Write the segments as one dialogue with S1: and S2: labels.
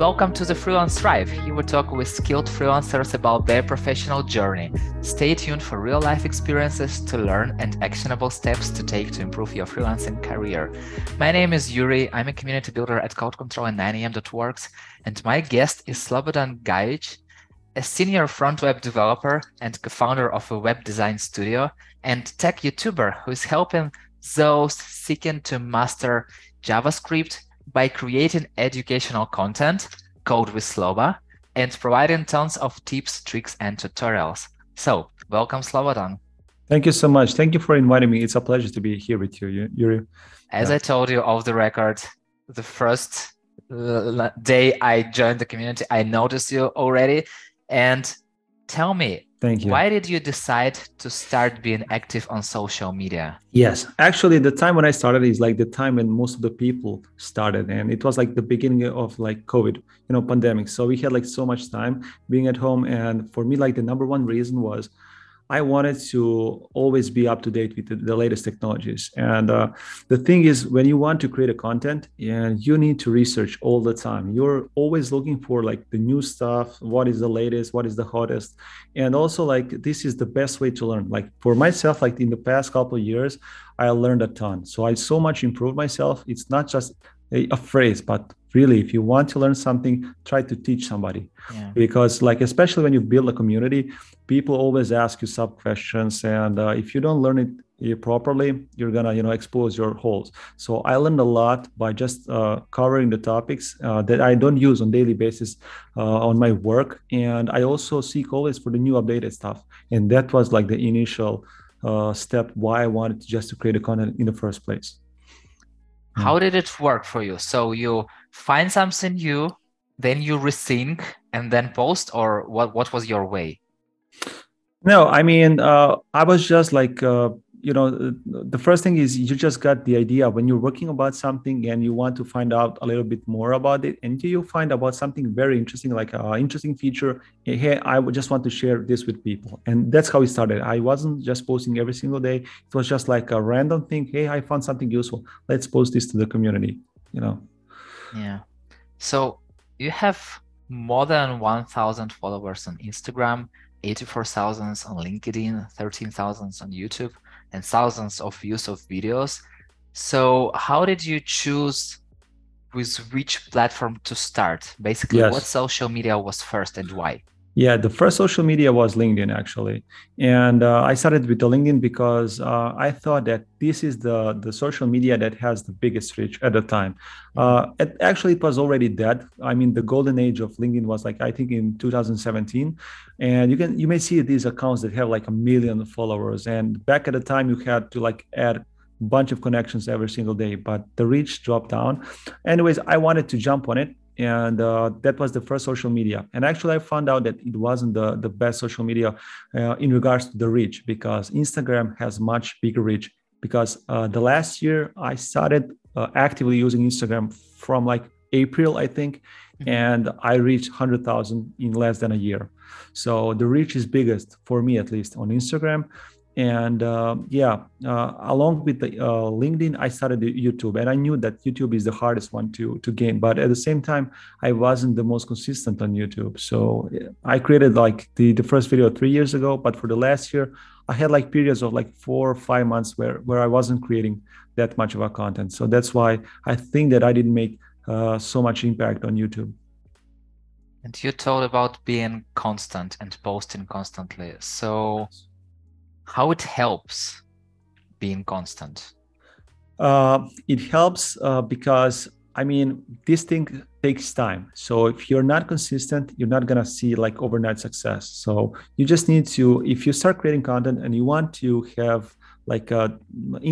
S1: Welcome to the Freelance Thrive. Here we talk with skilled freelancers about their professional journey. Stay tuned for real life experiences to learn and actionable steps to take to improve your freelancing career. My name is Yuri. I'm a community builder at Code Control and 9am.works, and my guest is Slobodan Gajić, a senior front web developer and co-founder of a web design studio and tech YouTuber who is helping those seeking to master JavaScript by creating educational content, Code with Sloba, and providing tons of tips, tricks, and tutorials. So, welcome, Slobodan.
S2: Thank you so much. Thank you for inviting me. It's a pleasure to be here with you, Yuri.
S1: As yeah. I told you off the record, the first uh, day I joined the community, I noticed you already. And tell me,
S2: Thank you.
S1: Why did you decide to start being active on social media?
S2: Yes, actually, the time when I started is like the time when most of the people started, and it was like the beginning of like COVID, you know, pandemic. So we had like so much time being at home, and for me, like the number one reason was I wanted to always be up to date with the, the latest technologies. And uh, the thing is, when you want to create a content, and you need to research all the time. You're always looking for like the new stuff, what is the latest, what is the hottest, and also like this is the best way to learn. Like for myself, like in the past couple of years, I learned a ton. So I so much improved myself. It's not just a, phrase, but really if you want to learn something try to teach somebody. Yeah. because like especially when you build a community people always ask you sub questions and uh, if you don't learn it uh, properly you're gonna you know expose your holes. So i learned a lot by just uh, covering the topics uh, that i don't use on daily basis uh, on my work. And i also seek always for the new updated stuff. And that was like the initial uh, step why i wanted just to create a content in the first place
S1: how did it work for you so you find something new, then you resync and then post, or what? What was your way?
S2: No, I mean, uh, I was just like, uh, you know, uh, the first thing is you just got the idea when you're working about something and you want to find out a little bit more about it, and you find about something very interesting, like an interesting feature. Eh, hey, I would just want to share this with people, and that's how it started. I wasn't just posting every single day; it was just like a random thing. Hey, I found something useful. Let's post this to the community. You know.
S1: Yeah. So you have more than 1,000 followers on Instagram, 84,000 on LinkedIn, 13,000 on YouTube, and thousands of views of videos. So how did you choose with which platform to start? Basically, yes. what social media was first and why?
S2: Yeah, the first social media was LinkedIn actually, and uh, I started with the LinkedIn because uh, I thought that this is the the social media that has the biggest reach at the time. Uh, it, actually, it was already dead. I mean, the golden age of LinkedIn was like I think in 2017, and you can you may see these accounts that have like a million followers, and back at the time you had to like add a bunch of connections every single day but the reach dropped down. Anyways i wanted to jump on it and uh, that was the first social media. And actually i found out that it wasn't the, the best social media uh, in regards to the reach because instagram has much bigger reach. Because uh, the last year i started uh, actively using instagram from like april i think. Mm-hmm. and i reached 100000 in less than a year. So the reach is biggest for me at least on instagram and uh, yeah uh, along with the uh, linkedin i started youtube and i knew that youtube is the hardest one to to gain but at the same time i wasn't the most consistent on youtube. So i created like the, the first video three years ago but for the last year i had like periods of like four or five months where where i wasn't creating that much of a content. So that's why i think that i didn't make uh, so much impact on youtube.
S1: And you told about being constant and posting constantly. So how it helps being constant?
S2: Uh, it helps uh, because I mean this thing takes time. So if you're not consistent, you're not gonna see like overnight success. So you just need to if you start creating content and you want to have like a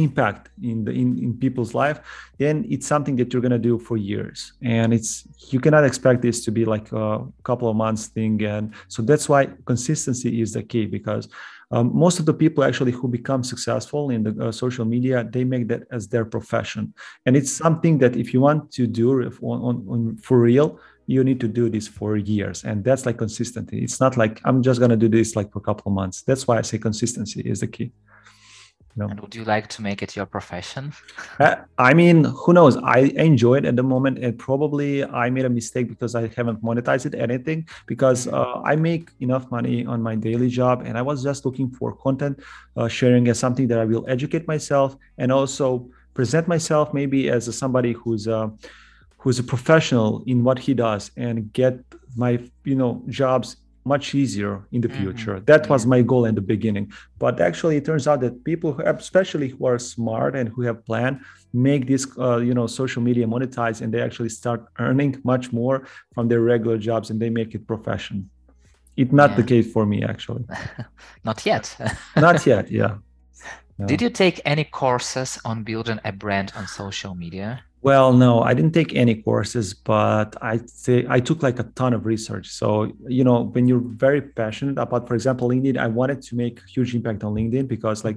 S2: impact in the in, in people's life then it's something that you're going to do for years. And it's you cannot expect this to be like a couple of months thing. And so that's why consistency is the key because um, most of the people actually who become successful in the uh, social media they make that as their profession. And it's something that if you want to do on, on, on for real you need to do this for years. And that's like consistency. It's not like i'm just going to do this like for a couple of months. That's why i say consistency is the key Know?
S1: And would you like to make it your profession?
S2: Uh, I mean, who knows? I enjoy it at the moment, and probably I made a mistake because I haven't monetized it anything. Because uh, I make enough money on my daily job, and I was just looking for content uh, sharing as something that I will educate myself and also present myself maybe as a, somebody who's a who's a professional in what he does and get my you know jobs much easier in the
S1: Mhm.
S2: future. That was my goal in the beginning. But actually, it turns out that people, who, especially who are smart and who have plan, make this uh, you know social media monetize, and they actually start earning much more from their regular jobs, and they make it profession. It's not the case for me actually.
S1: Not yet.
S2: Not yet. Yeah. No.
S1: Did you take any courses on building a brand on social media?
S2: Well, no, I didn't take any courses, but I say I took like a ton of research. So, you know, when you're very passionate about, for example, LinkedIn, I wanted to make a huge impact on LinkedIn because like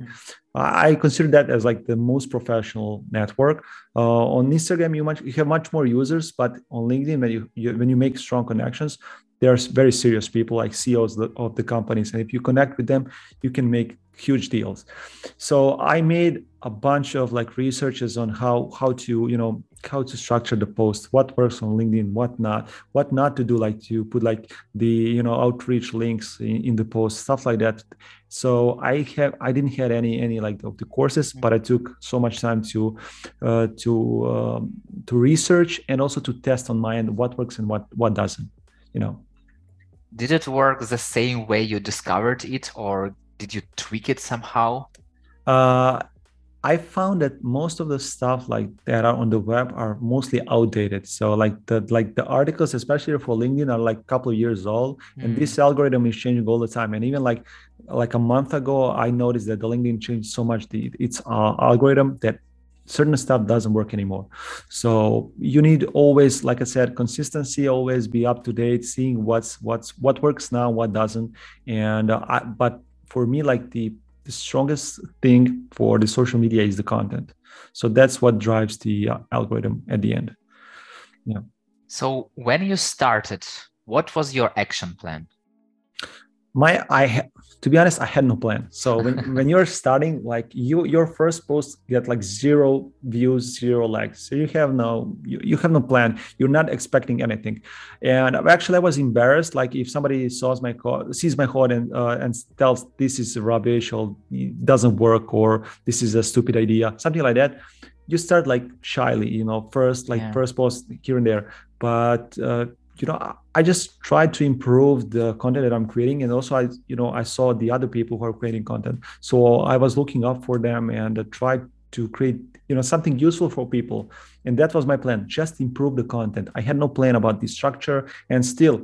S2: I I consider that as like the most professional network. Uh, on Instagram, you much you have much more users, but on LinkedIn, when you, you when you make strong connections, there's very serious people like CEOs of the companies, and if you connect with them, you can make huge deals. So I made a bunch of like researches on how how to you know how to structure the post, what works on LinkedIn, what not, what not to do, like to put like the you know outreach links in, in the post, stuff like that. So I have I didn't have any any like of the courses, but I took so much time to uh, to um, to research and also to test on my end what works and what what doesn't. You know.
S1: Did it work the same way you discovered it, or did you tweak it somehow?
S2: Uh, I found that most of the stuff like that are on the web are mostly outdated. So like the like the articles, especially for LinkedIn, are like a couple of years old, and
S1: Mm.
S2: this algorithm is changing all the time. And even like like a month ago, I noticed that the LinkedIn changed so much the its uh, algorithm that certain stuff doesn't work anymore. So you need always, like I said, consistency. Always be up to date, seeing what's what's what works now, what doesn't. And uh, I, but for me, like the the strongest thing for the social media is the content. So that's what drives the uh, algorithm at the end. Yeah.
S1: So when you started, what was your action plan?
S2: My I to be honest, I had no plan. So when, when you're starting, like you your first post get like zero views, zero likes. So you have no you, you have no plan. You're not expecting anything. And actually, I was embarrassed. Like if somebody saws my code, sees my code and uh, and tells this is rubbish or it doesn't work or this is a stupid idea, something like that. You start like shyly, you know, first like
S1: Yeah.
S2: first post here and there. But uh, you know I- i just tried to improve the content that i'm creating. And also i you know i saw the other people who are creating content. So i was looking up for them and uh, tried to create you know something useful for people. And that was my plan just improve the content. I had no plan about the structure. And still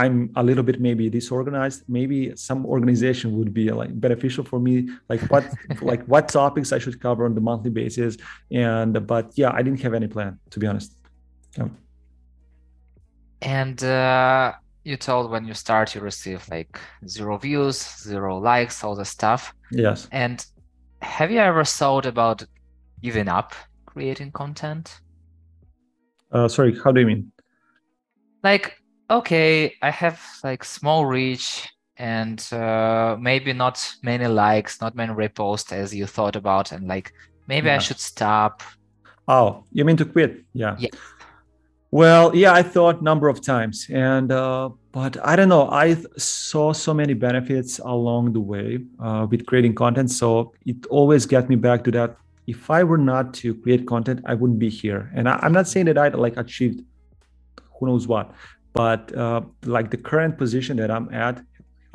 S2: i'm a little bit maybe disorganized. Maybe some organization would be like beneficial for me like what like what topics i should cover on the monthly basis. And but yeah i didn't have any plan to be honest. Yeah.
S1: And uh, you told when you start, you receive like zero views, zero likes, all the stuff.
S2: yes
S1: And have you ever thought about giving up creating content?
S2: uh, sorry how do you mean
S1: Like, okay, I have like small reach and uh, maybe not many likes, not many reposts as you thought about, and like maybe I should stop.
S2: Oh, you mean to quit? Yeah.
S1: Yeah.
S2: Well, yeah, I thought number of times, and uh, but I don't know. I saw so many benefits along the way uh, with creating content, so it always got me back to that. If I were not to create content, I wouldn't be here. And I, I'm not saying that I like achieved who knows what, but uh, like the current position that I'm at,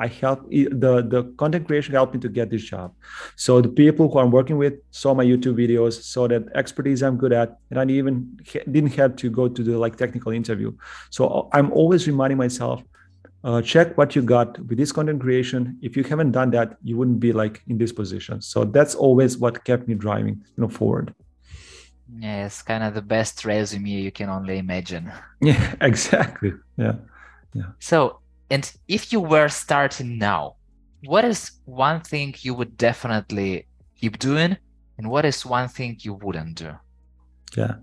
S2: I help the the content creation helped me to get this job. So the people who I'm working with saw my YouTube videos, saw that expertise I'm good at, and I even didn't have to go to the like technical interview. So I'm always reminding myself, uh, check what you got with this content creation. If you haven't done that, you wouldn't be like in this position. So that's always what kept me driving, you know, forward.
S1: Yeah, it's kind of the best resume you can only imagine.
S2: Yeah, exactly. Yeah. Yeah.
S1: So, and if you were starting now, what is one thing you would definitely keep doing, and what is one thing you wouldn't do?
S2: Yeah.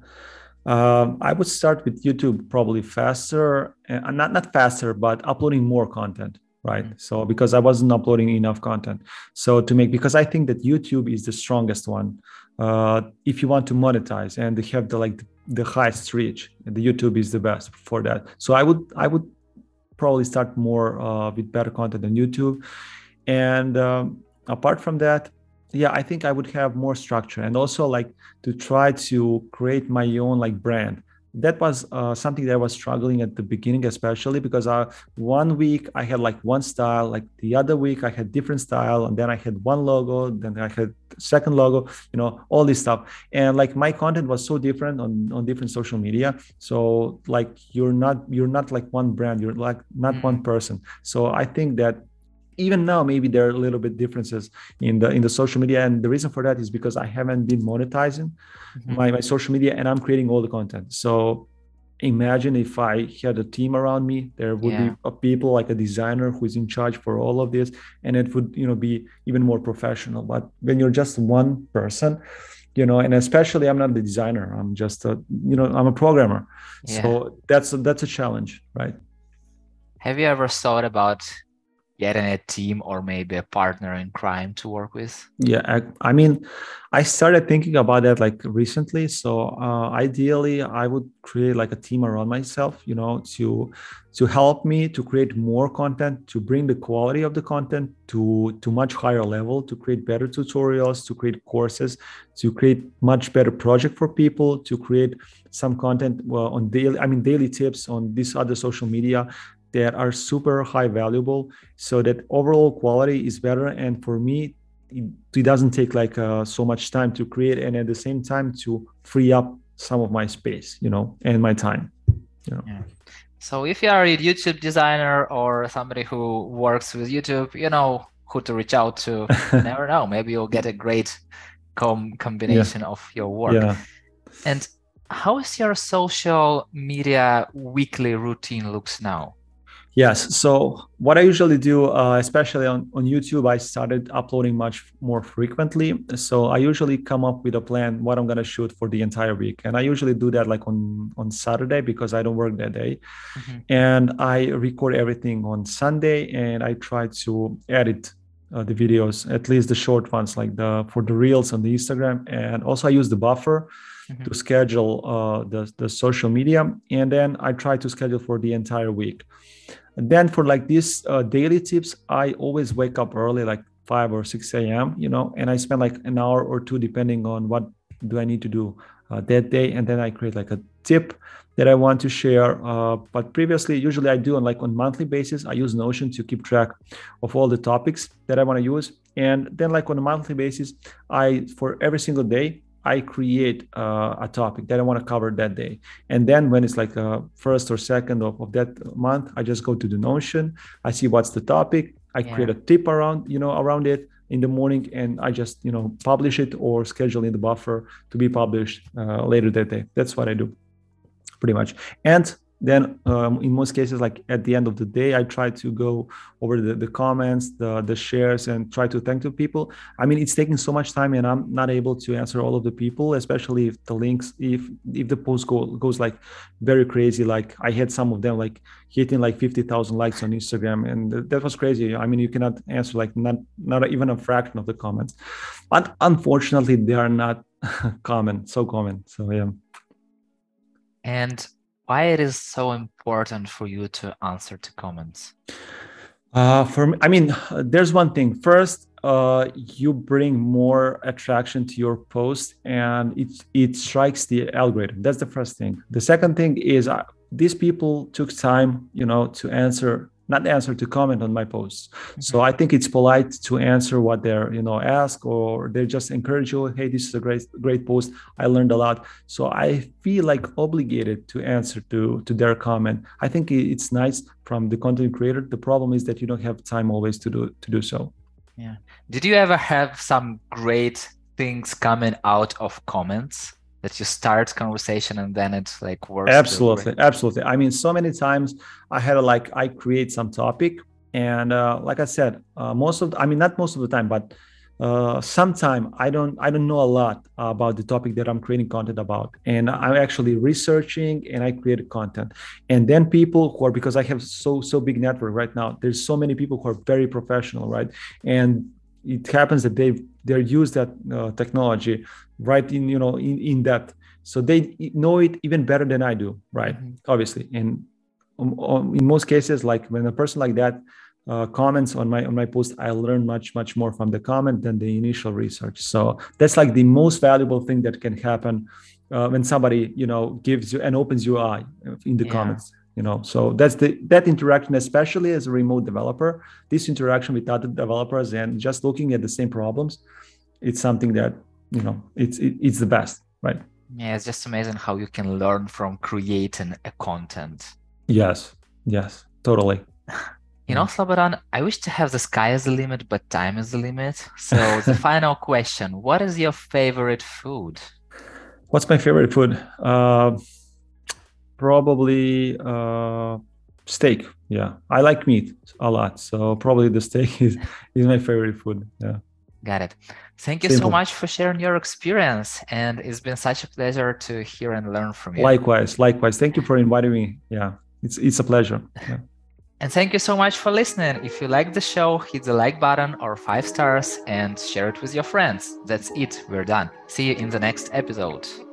S2: Um, I would start with YouTube probably faster, uh, not not faster, but uploading more content. right mm-hmm. so because i wasn't uploading enough content so to make because i think that youtube is the strongest one uh, if you want to monetize and they have the like the highest reach the youtube is the best for that so i would i would probably start more uh, with better content on youtube. And um, apart from that yeah i think i would have more structure and also like to try to create my own like brand that was uh, something that I was struggling at the beginning, especially because uh, one week I had like one style, like the other week I had different style, and then I had one logo, then I had second logo, you know, all this stuff. And like my content was so different on on different social media. So like you're not you're not like one brand, you're like not mm-hmm. one person. So I think that even now maybe there are a little bit differences in the in the social media and the reason for that is because i haven't been monetizing mm-hmm. my, my social media and i'm creating all the content so imagine if i had a team around me there would yeah. be a people like a designer who's in charge for all of this and it would you know be even more professional but when you're just one person you know and especially i'm not the designer i'm just a you know i'm a programmer yeah. so that's a, that's a challenge right
S1: have you ever thought about getting a team or maybe a partner in crime to work with?
S2: Yeah, I, I mean, I started thinking about that like recently. So uh, ideally, I would create like a team around myself, you know, to to help me to create more content, to bring the quality of the content to to much higher level, to create better tutorials, to create courses, to create much better project for people, to create some content well, on daily, I mean, daily tips on this other social media that are super high valuable so that overall quality is better. And for me it, it doesn't take like uh, so much time to create and at the same time to free up some of my space you know and my time. You know
S1: yeah. so if you are a youtube designer or somebody who works with youtube you know who to reach out to. Never know. Maybe you'll get a great com- combination yeah. of your work. Yeah. and how is your social media weekly routine looks now
S2: Yes. So what I usually do, uh, especially on, on YouTube, I started uploading much more frequently. So I usually come up with a plan what I'm gonna shoot for the entire week, and I usually do that like on on Saturday because I don't work that day, mm-hmm. and I record everything on Sunday, and I try to edit uh, the videos, at least the short ones, like the for the reels on the Instagram, and also I use the buffer. Mm-hmm. To schedule uh, the the social media, and then I try to schedule for the entire week. And then for like these uh, daily tips, I always wake up early, like 5 or 6 a.m., you know, and I spend like an hour or two depending on what do I need to do uh, that day. And then I create like a tip that I want to share. Uh, but previously, usually I do on like on monthly basis. I use Notion to keep track of all the topics that I want to use. And then like on a monthly basis, I for every single day I create uh, a topic that I want to cover that day. And then when it's like a first or second of, of that month, I just go to the Notion. I see what's the topic. I yeah. create a tip around, you know, around it in the morning and I just, you know, publish it or schedule in the buffer to be published uh, later that day. That's what I do pretty much. And then um, in most cases like at the end of the day i try to go over the, the comments the, the shares and try to thank the people. I mean it's taking so much time and i'm not able to answer all of the people especially if the links if if the post go, goes like very crazy. Like i had some of them like hitting like 50000 likes on instagram and that was crazy. I mean you cannot answer like not not even a fraction of the comments. But unfortunately they are not common so common. So yeah.
S1: And why it is so important for you to answer to comments
S2: uh, for me, I mean, there's one thing. First, uh, you bring more attraction to your post, and it it strikes the algorithm. That's the first thing. The second thing is uh, these people took time, you know, to answer not answer to comment on my posts. Mm-hmm. so i think it's polite to answer what they're you know ask or they just encourage you hey this is a great great post. I learned a lot. So i feel like obligated to answer to to their comment. I think it's nice from the content creator. The problem is that you don't have time always to do to do so.
S1: Yeah. Did you ever have some great things coming out of comments that you start conversation and then it's like works
S2: absolutely absolutely. I mean so many times i had a, like i create some topic and uh, like i said uh, most of the, i mean not most of the time but uh, sometime I don't I don't know a lot about the topic that I'm creating content about, and I'm actually researching and I create content, and then people who are because I have so so big network right now. There's so many people who are very professional, right, and it happens that they they use that uh, technology right in you know in in depth, so they know it even better than I do, right? Mm-hmm. Obviously, and um, um, in most cases, like when a person like that uh, comments on my on my post i learn much much more from the comment than the initial research so that's like the most valuable thing that can happen uh, when somebody you know gives you and opens your eye in the yeah. comments you know so that's the that interaction especially as a remote developer this interaction with other developers and just looking at the same problems it's something that you know it's it, it's the best right
S1: yeah it's just amazing how you can learn from creating a content
S2: yes yes totally
S1: You know, Slobodan, I wish to have the sky as the limit, but time is the limit. So the final question: What is your favorite food?
S2: What's my favorite food? Uh, probably uh, steak. Yeah, I like meat a lot, so probably the steak is is my favorite food. Yeah.
S1: Got it. Thank you Simple. so much for sharing your experience, and it's been such a pleasure to hear and learn from you.
S2: Likewise, likewise. Thank you for inviting me. Yeah, it's it's a pleasure. Yeah.
S1: And thank you so much for listening. If you like the show, hit the like button or five stars and share it with your friends. That's it. We're done. See you in the next episode.